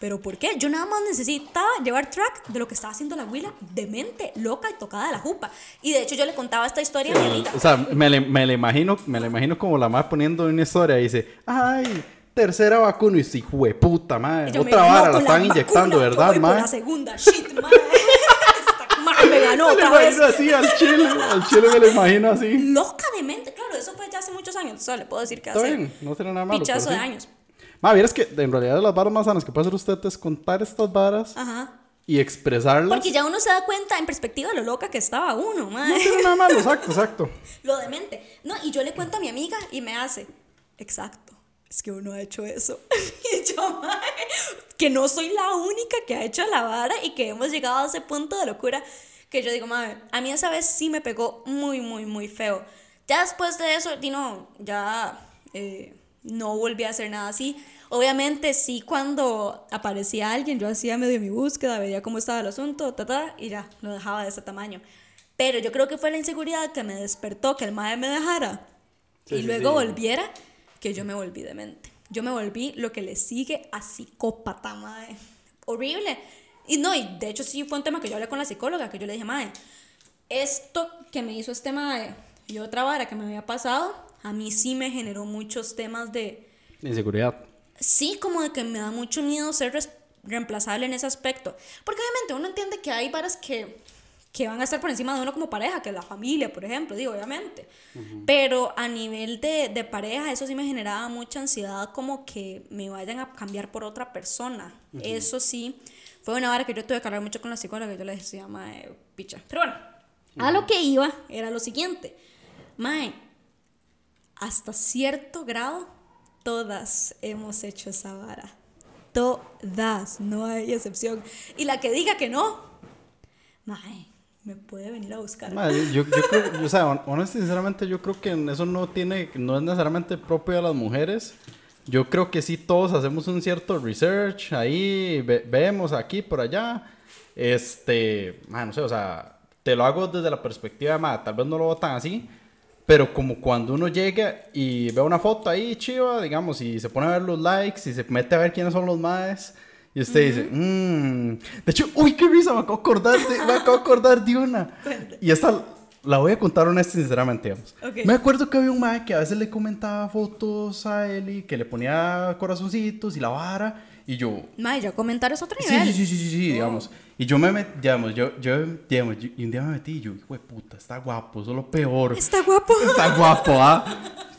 S1: ¿Pero por qué? Yo nada más necesitaba llevar track de lo que estaba haciendo la huila, demente, loca y tocada de la jupa. Y de hecho yo le contaba esta historia a mi amiga.
S2: O sea, me le, me le, imagino, me le imagino como la más poniendo una historia y dice, ay, tercera vacuna y si fue puta madre, otra vara la están inyectando, ¿verdad, madre?
S1: la segunda, shit, madre. me ganó otra
S2: vez. así al chile, al chile me lo imagino así.
S1: Loca de mente, claro, eso fue ya hace muchos años, o sea, le puedo decir que hace... Está bien,
S2: no será nada malo.
S1: Pichazo de años.
S2: Ma, es que en realidad las varas más sanas que puede hacer usted es contar estas varas y expresarlas.
S1: Porque ya uno se da cuenta en perspectiva de lo loca que estaba uno, ma.
S2: No tiene nada malo, exacto, exacto.
S1: lo demente. No, y yo le cuento a mi amiga y me hace, exacto, es que uno ha hecho eso. y yo, ma, que no soy la única que ha hecho la vara y que hemos llegado a ese punto de locura que yo digo, madre, a mí esa vez sí me pegó muy, muy, muy feo. Ya después de eso, Dino, ya... Eh, no volví a hacer nada así. Obviamente sí cuando aparecía alguien, yo hacía medio mi búsqueda, veía cómo estaba el asunto, ta, y ya, lo dejaba de ese tamaño. Pero yo creo que fue la inseguridad que me despertó, que el madre me dejara y luego volviera, que yo me volví demente. Yo me volví lo que le sigue a psicópata, madre. Horrible. Y no, y de hecho sí fue un tema que yo hablé con la psicóloga, que yo le dije, madre, esto que me hizo este madre y otra vara que me había pasado, a mí sí me generó muchos temas de...
S2: Inseguridad.
S1: Sí, como de que me da mucho miedo ser reemplazable en ese aspecto. Porque obviamente uno entiende que hay varas que, que van a estar por encima de uno como pareja, que la familia, por ejemplo, digo, obviamente. Pero a nivel de, de, pareja, eso sí me generaba mucha ansiedad, como que me vayan a cambiar por otra persona. Eso sí, fue una hora que yo tuve que hablar mucho con la psicóloga, que yo le decía, mae, picha. Pero bueno, a lo que iba era lo siguiente, mae, hasta cierto grado, todas hemos hecho esa vara. Todas, no hay excepción. Y la que diga que no, mae, me puede venir a buscar.
S2: yo, yo creo, o sea, honestamente, sinceramente, yo creo que eso no tiene, no es necesariamente propio de las mujeres. Yo creo que sí todos hacemos un cierto research ahí, vemos aquí, por allá. Este, no sé, o sea, te lo hago desde la perspectiva de, tal vez no lo tan así, pero como cuando uno llega y ve una foto ahí chiva, digamos, y se pone a ver los likes y se mete a ver quiénes son los más y usted dice, mmm. De hecho, uy, qué risa, me acabo de acordar de, me acabo de, acordar de una. Y esta la voy a contar honesta sinceramente, digamos. Me acuerdo que había un mae que a veces le comentaba fotos a él y que le ponía corazoncitos y la vara. Y yo.
S1: Mae, yo comentar es otro nivel.
S2: Sí, sí, sí, sí, sí, digamos. Y yo me metí, digamos, yo, yo, digamos, y un día me metí y yo, hijo de puta, está guapo, eso es lo peor.
S1: Está guapo.
S2: Está guapo, ¿ah?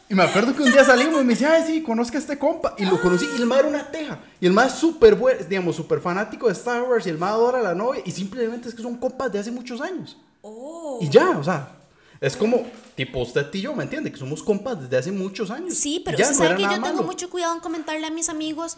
S2: Y me acuerdo que un día salimos y me decía, ay, sí, conozca a este compa. Y lo conocí y el mae era una teja. Y el es súper bueno, digamos, súper fanático de Star Wars y el mae adora a la novia. Y simplemente es que son compas de hace muchos años. Oh. Y ya, o sea, es como, tipo usted y yo, ¿me entiende? Que somos compas desde hace muchos años.
S1: Sí, pero ya, sabe que yo tengo mucho cuidado en comentarle a mis amigos.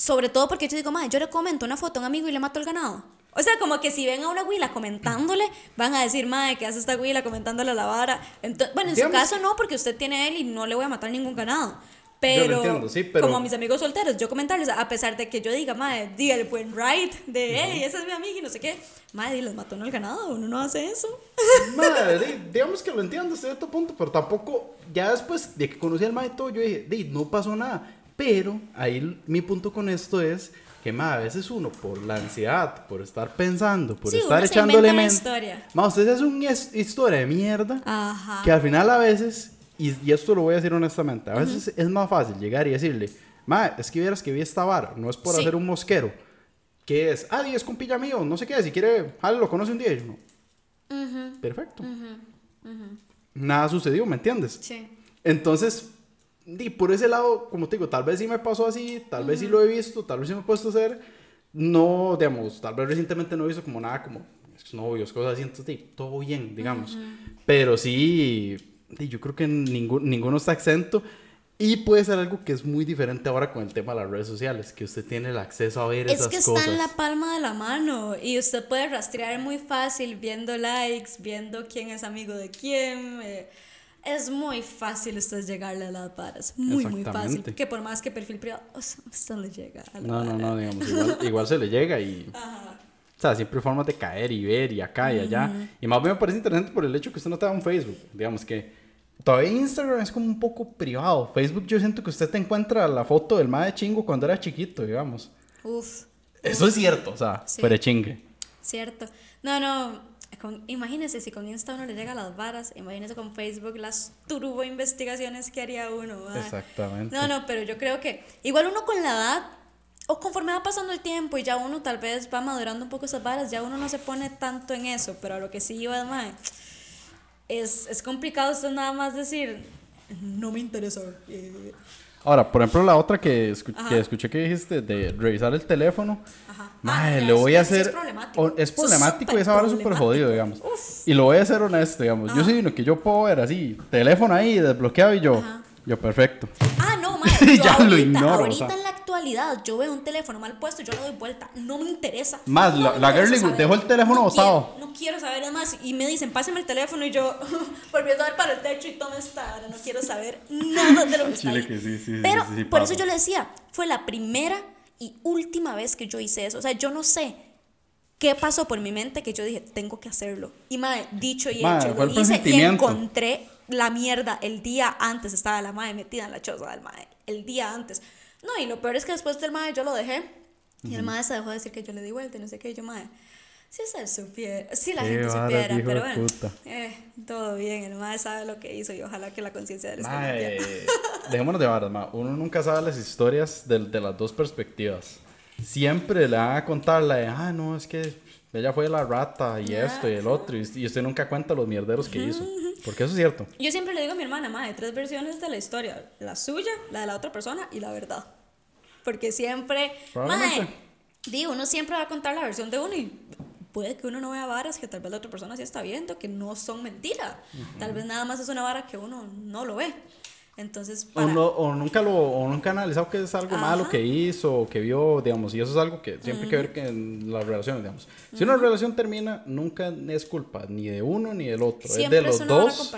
S1: Sobre todo porque yo digo, mae, yo le comento una foto a un amigo y le mato el ganado. O sea, como que si ven a una huila comentándole, van a decir, madre, ¿qué hace esta huila comentándole a la vara? Entonces, bueno, en su caso no, porque usted tiene él y no le voy a matar ningún ganado. Pero, sí, pero, como a mis amigos solteros, yo comentarles, a pesar de que yo diga, madre, diga el buen right de, hey, esa es mi amiga y no sé qué, madre, les mató no el ganado, uno no hace eso.
S2: Madre, digamos que lo entiendo hasta cierto punto, pero tampoco, ya después de que conocí al madre todo, yo dije, no pasó nada. Pero ahí mi punto con esto es que más a veces uno por la ansiedad, por estar pensando, por estar echándole mente, más usted es una historia de mierda Ajá. que al final a veces y, y, esto lo voy a decir honestamente, a veces es más fácil llegar y decirle, ma, es que vieras que vi esta vara, no es por hacer un mosquero, que es, ah, es compilla mío, no sé qué, si quiere, ah, lo conoce un día, y no. Perfecto. Nada sucedió, ¿me entiendes? Sí. Entonces, y por ese lado, como te digo, tal vez sí me pasó así, tal vez sí lo he visto, tal vez sí me he puesto a hacer. No, digamos, tal vez recientemente no he visto como nada como novios, cosas así, entonces todo bien, digamos. Pero sí, yo creo que ningún, ninguno está exento. Y puede ser algo que es muy diferente ahora con el tema de las redes sociales, que usted tiene el acceso a ver esas cosas. Es que está
S1: en la palma de la mano y usted puede rastrear muy fácil viendo likes, viendo quién es amigo de quién. Eh, es muy fácil usted llegarle a las varas. Muy, muy fácil. Que por más que perfil privado, usted le llega a la
S2: No, no, no, digamos, igual, igual, se le llega y. O sea, siempre hay formas de caer y ver y acá y allá. Y más bien me parece interesante por el hecho que usted no da un Facebook. Digamos que todavía Instagram es como un poco privado. Facebook yo siento que usted te encuentra la foto del más de chingo cuando era chiquito, digamos. Uf. Eso es cierto, o sea, sí. fuera chingue.
S1: Cierto. No, no, con, imagínese si con Insta uno le llega a las varas, imagínese con Facebook las turbo investigaciones que haría uno. Exactamente. No, no, pero yo creo que igual uno con la edad o conforme va pasando el tiempo y ya uno tal vez va madurando un poco esas varas, ya uno no se pone tanto en eso, pero a lo que sí iba, mae, es, es complicado esto nada más decir, no me interesa. Eh,
S2: Ahora, por ejemplo, la otra que, que, escuché que dijiste de revisar el teléfono. Ajá. Madre, ah, le voy a hacer. Es problemático. Es problemático y esa vara es súper jodido, digamos. Y lo voy a hacer honesto, digamos. Yo soy uno que yo puedo ver así, teléfono ahí desbloqueado y yo. Yo, perfecto.
S1: Ah, no, madre. ya lo ignoro. Ahorita en la actualidad, yo veo un teléfono mal puesto, yo lo doy vuelta. No me interesa.
S2: Más, la, la girl dejó el teléfono botado.
S1: No, quiero saber nada más. Y me dicen, pásame el teléfono y yo volviendo a ver para el techo y toma esta hora. No quiero saber nada de lo que está ahí. Que sí, sí, Pero por eso yo le decía, fue la primera y última vez que yo hice eso. O sea, yo no sé qué pasó por mi mente que yo dije, tengo que hacerlo. Y madre, dicho y hecho, lo hice y encontré la mierda el día antes. Estaba la madre metida en la choza del madre. El día antes. No, y lo peor es que después del madre yo lo dejé. Y el madre se dejó de decir que yo le di vuelta y no sé qué. Y yo, madre, si se supiera, si la gente supiera, pero bueno, eh, todo bien, el madre sabe lo que hizo y ojalá que la conciencia de él esté
S2: Dejémonos de varas, ma. Uno nunca sabe las historias de, de, las dos perspectivas. Siempre le van a contar la de, ah, no, es que ella fue la rata y esto y el otro, y, usted nunca cuenta los mierderos que hizo. Porque eso es cierto.
S1: Yo siempre le digo a mi hermana, madre, tres versiones de la historia: la suya, la de la otra persona y la verdad. Porque siempre, madre, digo, uno siempre va a contar la versión de uno y puede que uno no vea varas que tal vez la otra persona sí está viendo, que no son mentiras. Tal vez nada más es una vara que uno no lo ve. Entonces,
S2: o, o, nunca lo o nunca analizado que es algo malo que hizo o que vio, digamos, y eso es algo que siempre hay que ver que en las relaciones, digamos. Si una relación termina, nunca es culpa ni de uno ni del otro, es de los dos.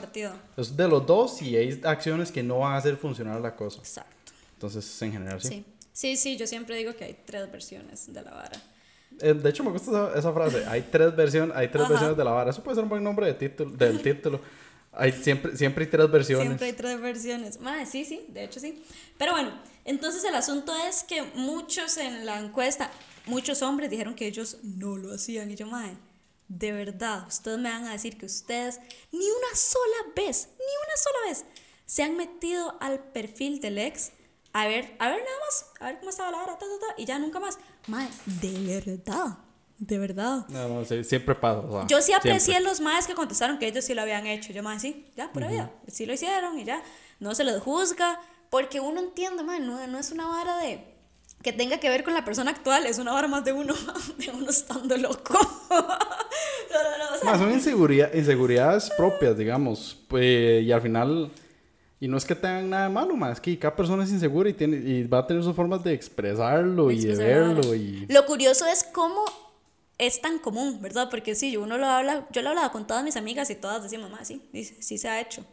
S2: Es de los dos y hay acciones que no van a hacer funcionar la cosa. Exacto. Entonces, en general sí.
S1: Sí, sí, sí yo siempre digo que hay tres versiones de la vara.
S2: Eh, de hecho, me gusta esa, frase. Hay tres, versiones hay tres versiones de la vara. Eso puede ser un buen nombre de título, del título. Hay, siempre, siempre hay tres versiones.
S1: Siempre hay tres versiones. Madre, sí, sí, de hecho sí. Pero bueno, entonces el asunto es que muchos en la encuesta, muchos hombres dijeron que ellos no lo hacían. Y yo, madre, de verdad, ustedes me van a decir que ustedes ni una sola vez, ni una sola vez, se han metido al perfil del ex a ver, a ver nada más, a ver cómo estaba la hora, ta, ta, ta, y ya nunca más. Madre, de verdad. De verdad.
S2: No, no, siempre pasa.
S1: yo sí aprecié los más que contestaron que ellos sí lo habían hecho. Yo más sí, ya, por ahí, sí lo hicieron y ya. No se les juzga, porque uno entiende, man, no, no es una vara de que tenga que ver con la persona actual, es una vara más de uno, de uno estando loco.
S2: más son inseguridad, inseguridades propias, digamos. Pues, y al final, y no es que tengan nada de malo, más es que cada persona es insegura y, tiene, y va a tener sus formas de expresarlo y de verlo. Y...
S1: Lo curioso es cómo es tan común, ¿verdad? Porque sí, uno lo habla, yo lo hablaba con todas mis amigas y todas decimos, mamá, sí, sí se ha hecho.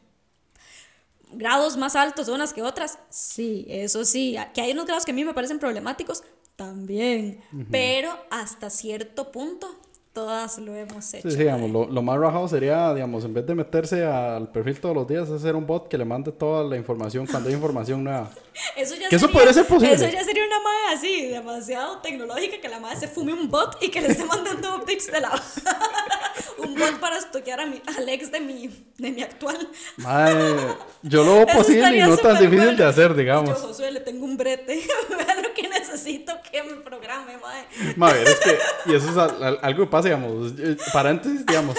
S1: Grados más altos unas que otras, sí, eso sí. Que hay unos grados que a mí me parecen problemáticos, también. Pero hasta cierto punto todas lo hemos hecho.
S2: Sí, digamos, lo, lo, más rajado sería, digamos, en vez de meterse al perfil todos los días, hacer un bot que le mande toda la información cuando hay información nueva.
S1: Eso ya
S2: que sería, eso podría ser posible.
S1: Eso ya sería una madre así, demasiado tecnológica, que la madre se fume un bot y que le esté mandando updates de la... un bot para estoquear a mi, al ex de mi, de mi actual.
S2: Madre, yo lo posible y no tan difícil de hacer, digamos.
S1: Yo, Josué, le tengo un brete, vean lo que necesito que me programe, madre.
S2: Madre, es que, y eso es algo que pasa, digamos, eh, paréntesis, digamos,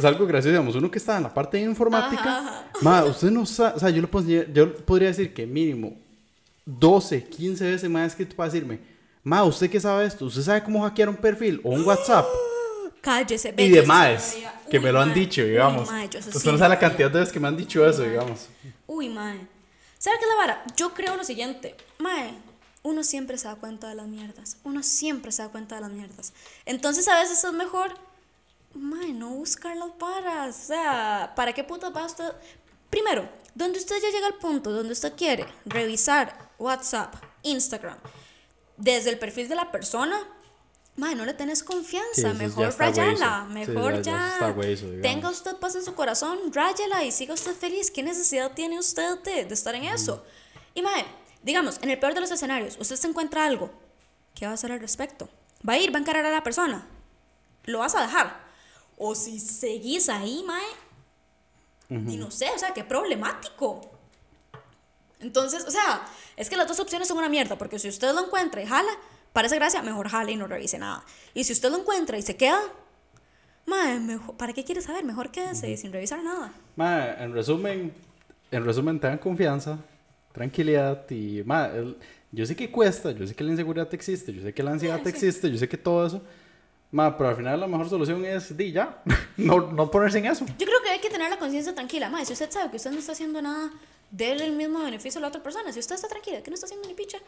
S2: es algo gracioso, digamos, uno que está en la parte de informática, madre, usted no sabe, o sea, yo, le yo podría decir que mínimo 12, 15 veces más escrito para decirme, ma, ¿usted qué sabe esto? ¿Usted sabe cómo hackear un perfil o un WhatsApp?
S1: Cállese,
S2: Y demás, que me lo han dicho, digamos. Uy, usted no sabe la cantidad de veces que me han dicho eso, digamos.
S1: Uy, mae. ¿Sabe qué es la vara? Yo creo lo siguiente, mae. Uno siempre se da cuenta de las mierdas. Uno siempre se da cuenta de las mierdas. Entonces a veces es mejor, mae, no buscar las varas. O sea, ¿para qué puta va usted? Primero, donde usted ya llega al punto donde usted quiere revisar WhatsApp, Instagram, desde el perfil de la persona, madre, no le tenés confianza, mejor rayala, mejor ya, tenga usted paz en su corazón, rayala y siga usted feliz. ¿Qué necesidad tiene usted de, estar en eso? Y madre, digamos, en el peor de los escenarios, usted se encuentra algo, ¿qué va a hacer al respecto? ¿Va a ir, va a encarar a la persona? ¿Lo vas a dejar? O si seguís ahí, mae, y no sé, o sea, qué problemático. Entonces, o sea, es que las dos opciones son una mierda, porque si usted lo encuentra y jala, parece gracia, mejor jale y no revise nada. Y si usted lo encuentra y se queda, madre, mejor, ¿para qué quiere saber? Mejor quédese sin revisar nada.
S2: Madre, en resumen, en resumen, tengan confianza, tranquilidad y, madre, yo sé que cuesta, yo sé que la inseguridad existe, yo sé que la ansiedad existe, yo sé que todo eso. Ma, pero al final la mejor solución es, di ya, no, no ponerse en eso.
S1: Yo creo que hay que tener la conciencia tranquila. Ma, si usted sabe que usted no está haciendo nada déle el mismo beneficio a la otra persona. Si usted está tranquila, que no está haciendo ni picha,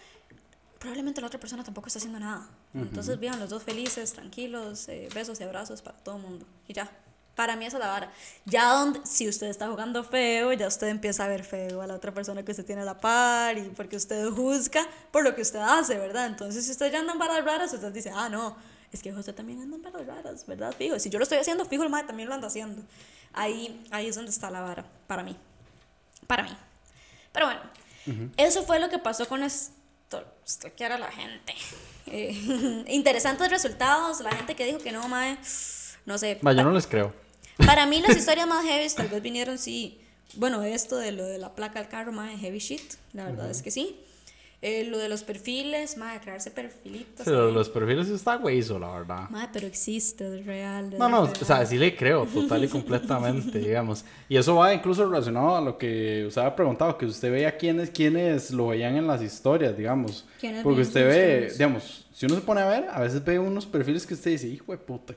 S1: probablemente la otra persona tampoco está haciendo nada. Entonces, vean los dos felices, tranquilos, eh, besos y abrazos para todo el mundo. Y ya. Para mí esa es la vara. Ya donde, si usted está jugando feo, ya usted empieza a ver feo a la otra persona que usted tiene a la par y porque usted juzga por lo que usted hace, ¿verdad? Entonces, si usted ya anda en varas raras, usted dice, ah, no, es que José también anda en varas raras, ¿verdad? Fijo, si yo lo estoy haciendo, fijo, el madre también lo anda haciendo. Ahí, ahí es donde está la vara, para mí. Para mí. Pero bueno, eso fue lo que pasó con esto, que era la gente. Eh, interesantes resultados, la gente que dijo que no, mae, no sé.
S2: yo no les creo.
S1: Para mí las historias más heavy tal vez vinieron, sí, bueno, esto de lo de la placa del carro, mae, heavy shit, la verdad es que sí. Eh, lo de los perfiles, madre, crearse perfilitos.
S2: Pero los perfiles está hueso, la verdad.
S1: Madre, pero existe, es real.
S2: no, no, o sea, sí le creo total y completamente, digamos. Y eso va incluso relacionado a lo que usted ha preguntado, que usted veía quiénes, quiénes lo veían en las historias, digamos. Porque usted ve, digamos, si uno se pone a ver, a veces ve unos perfiles que usted dice, hijo de puta,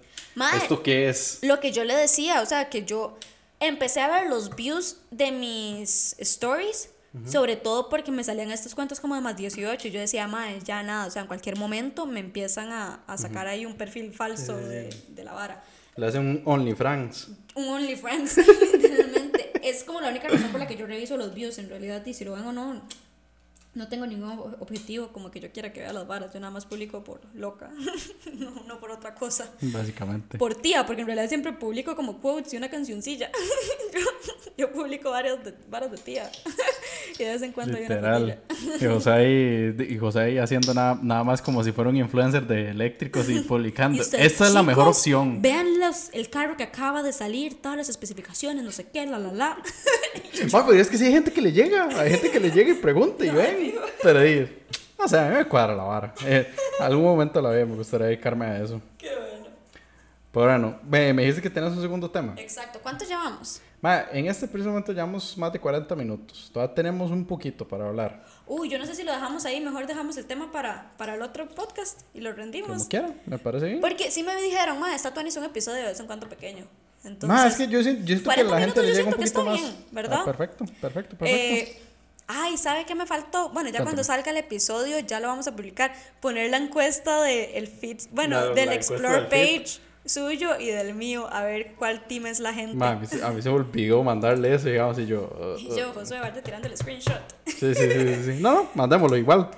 S2: ¿esto qué es?
S1: Lo que yo le decía, o sea, que yo empecé a ver los views de mis stories sobre todo porque me salían estos cuentos como de más 18 y yo decía, madre, ya nada, o sea, en cualquier momento me empiezan a, a sacar ahí un perfil falso de, de, la vara.
S2: Le hacen un OnlyFans.
S1: Un OnlyFans, literalmente. es como la única razón por la que yo reviso los views en realidad y si lo ven o no, no tengo ningún objetivo como que yo quiera que vea las varas. Yo nada más publico por loca, no, no, por otra cosa.
S2: Básicamente.
S1: Por tía, porque en realidad siempre publico como quotes y una cancioncilla. yo, yo, publico varias de, varas de tía. y de vez en cuando
S2: Literal. hay una y José ahí, y José ahí haciendo nada, nada más como si fuera un influencer de eléctricos y publicando. Esta es la mejor opción.
S1: Vean los, el carro que acaba de salir, todas las especificaciones, no sé qué, la la la.
S2: pero es que sí hay gente que le llega, hay gente que le llega y pregunta y ven. Pero ahí, no sé, a mí me cuadra la vara. Eh, algún momento la vida me gustaría dedicarme a eso.
S1: Qué bueno.
S2: Pero bueno, me, me dijiste que tenías un segundo tema.
S1: Exacto. ¿Cuánto llevamos?
S2: en este preciso momento llevamos más de 40 minutos. Todavía tenemos un poquito para hablar.
S1: Uy, yo no sé si lo dejamos ahí. Mejor dejamos el tema para, para el otro podcast y lo rendimos.
S2: Como quieran, me parece bien.
S1: Porque sí me dijeron, ma, está es un episodio de vez en cuando pequeño.
S2: Entonces, es que yo, yo siento que la gente le llega un poquito más. Bien,
S1: ¿verdad?
S2: Ah, perfecto, perfecto, perfecto.
S1: Eh, Ay, ¿sabe qué me faltó? Bueno, ya cuando salga el episodio, ya lo vamos a publicar. Poner la encuesta del feed, bueno, del Explore page suyo y del mío, a ver cuál team es la gente.
S2: a, mí, se me olvidó mandarle eso, digamos, y
S1: yo. y yo, uh, Josué, vaya tirando el screenshot.
S2: Sí, sí, sí, sí. No, no, mandémoslo igual.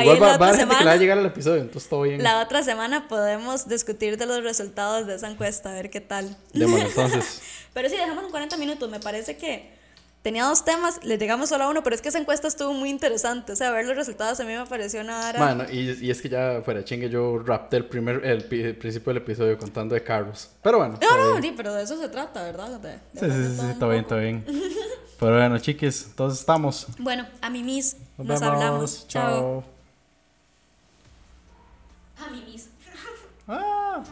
S2: igual va, va a gente que le va a llegar el episodio, entonces todo bien.
S1: La otra semana podemos discutir de los resultados de esa encuesta, a ver qué tal.
S2: Démoslo entonces.
S1: Pero sí, dejamos en 40 minutos, me parece que tenía dos temas, le llegamos solo a uno, pero es que esa encuesta estuvo muy interesante. O sea, ver los resultados a mí me pareció nada.
S2: Bueno, y, y, es que ya fuera chingue, yo rapté el, primer, el, principio del episodio contando de carros. Pero bueno.
S1: No, no, sí, pero de eso se trata, ¿verdad?
S2: sí, sí, sí, sí, está bien, está bien. pero bueno, chiques, entonces estamos.
S1: Bueno, a mi Nos, Nos hablamos. Chao. A mi Ah.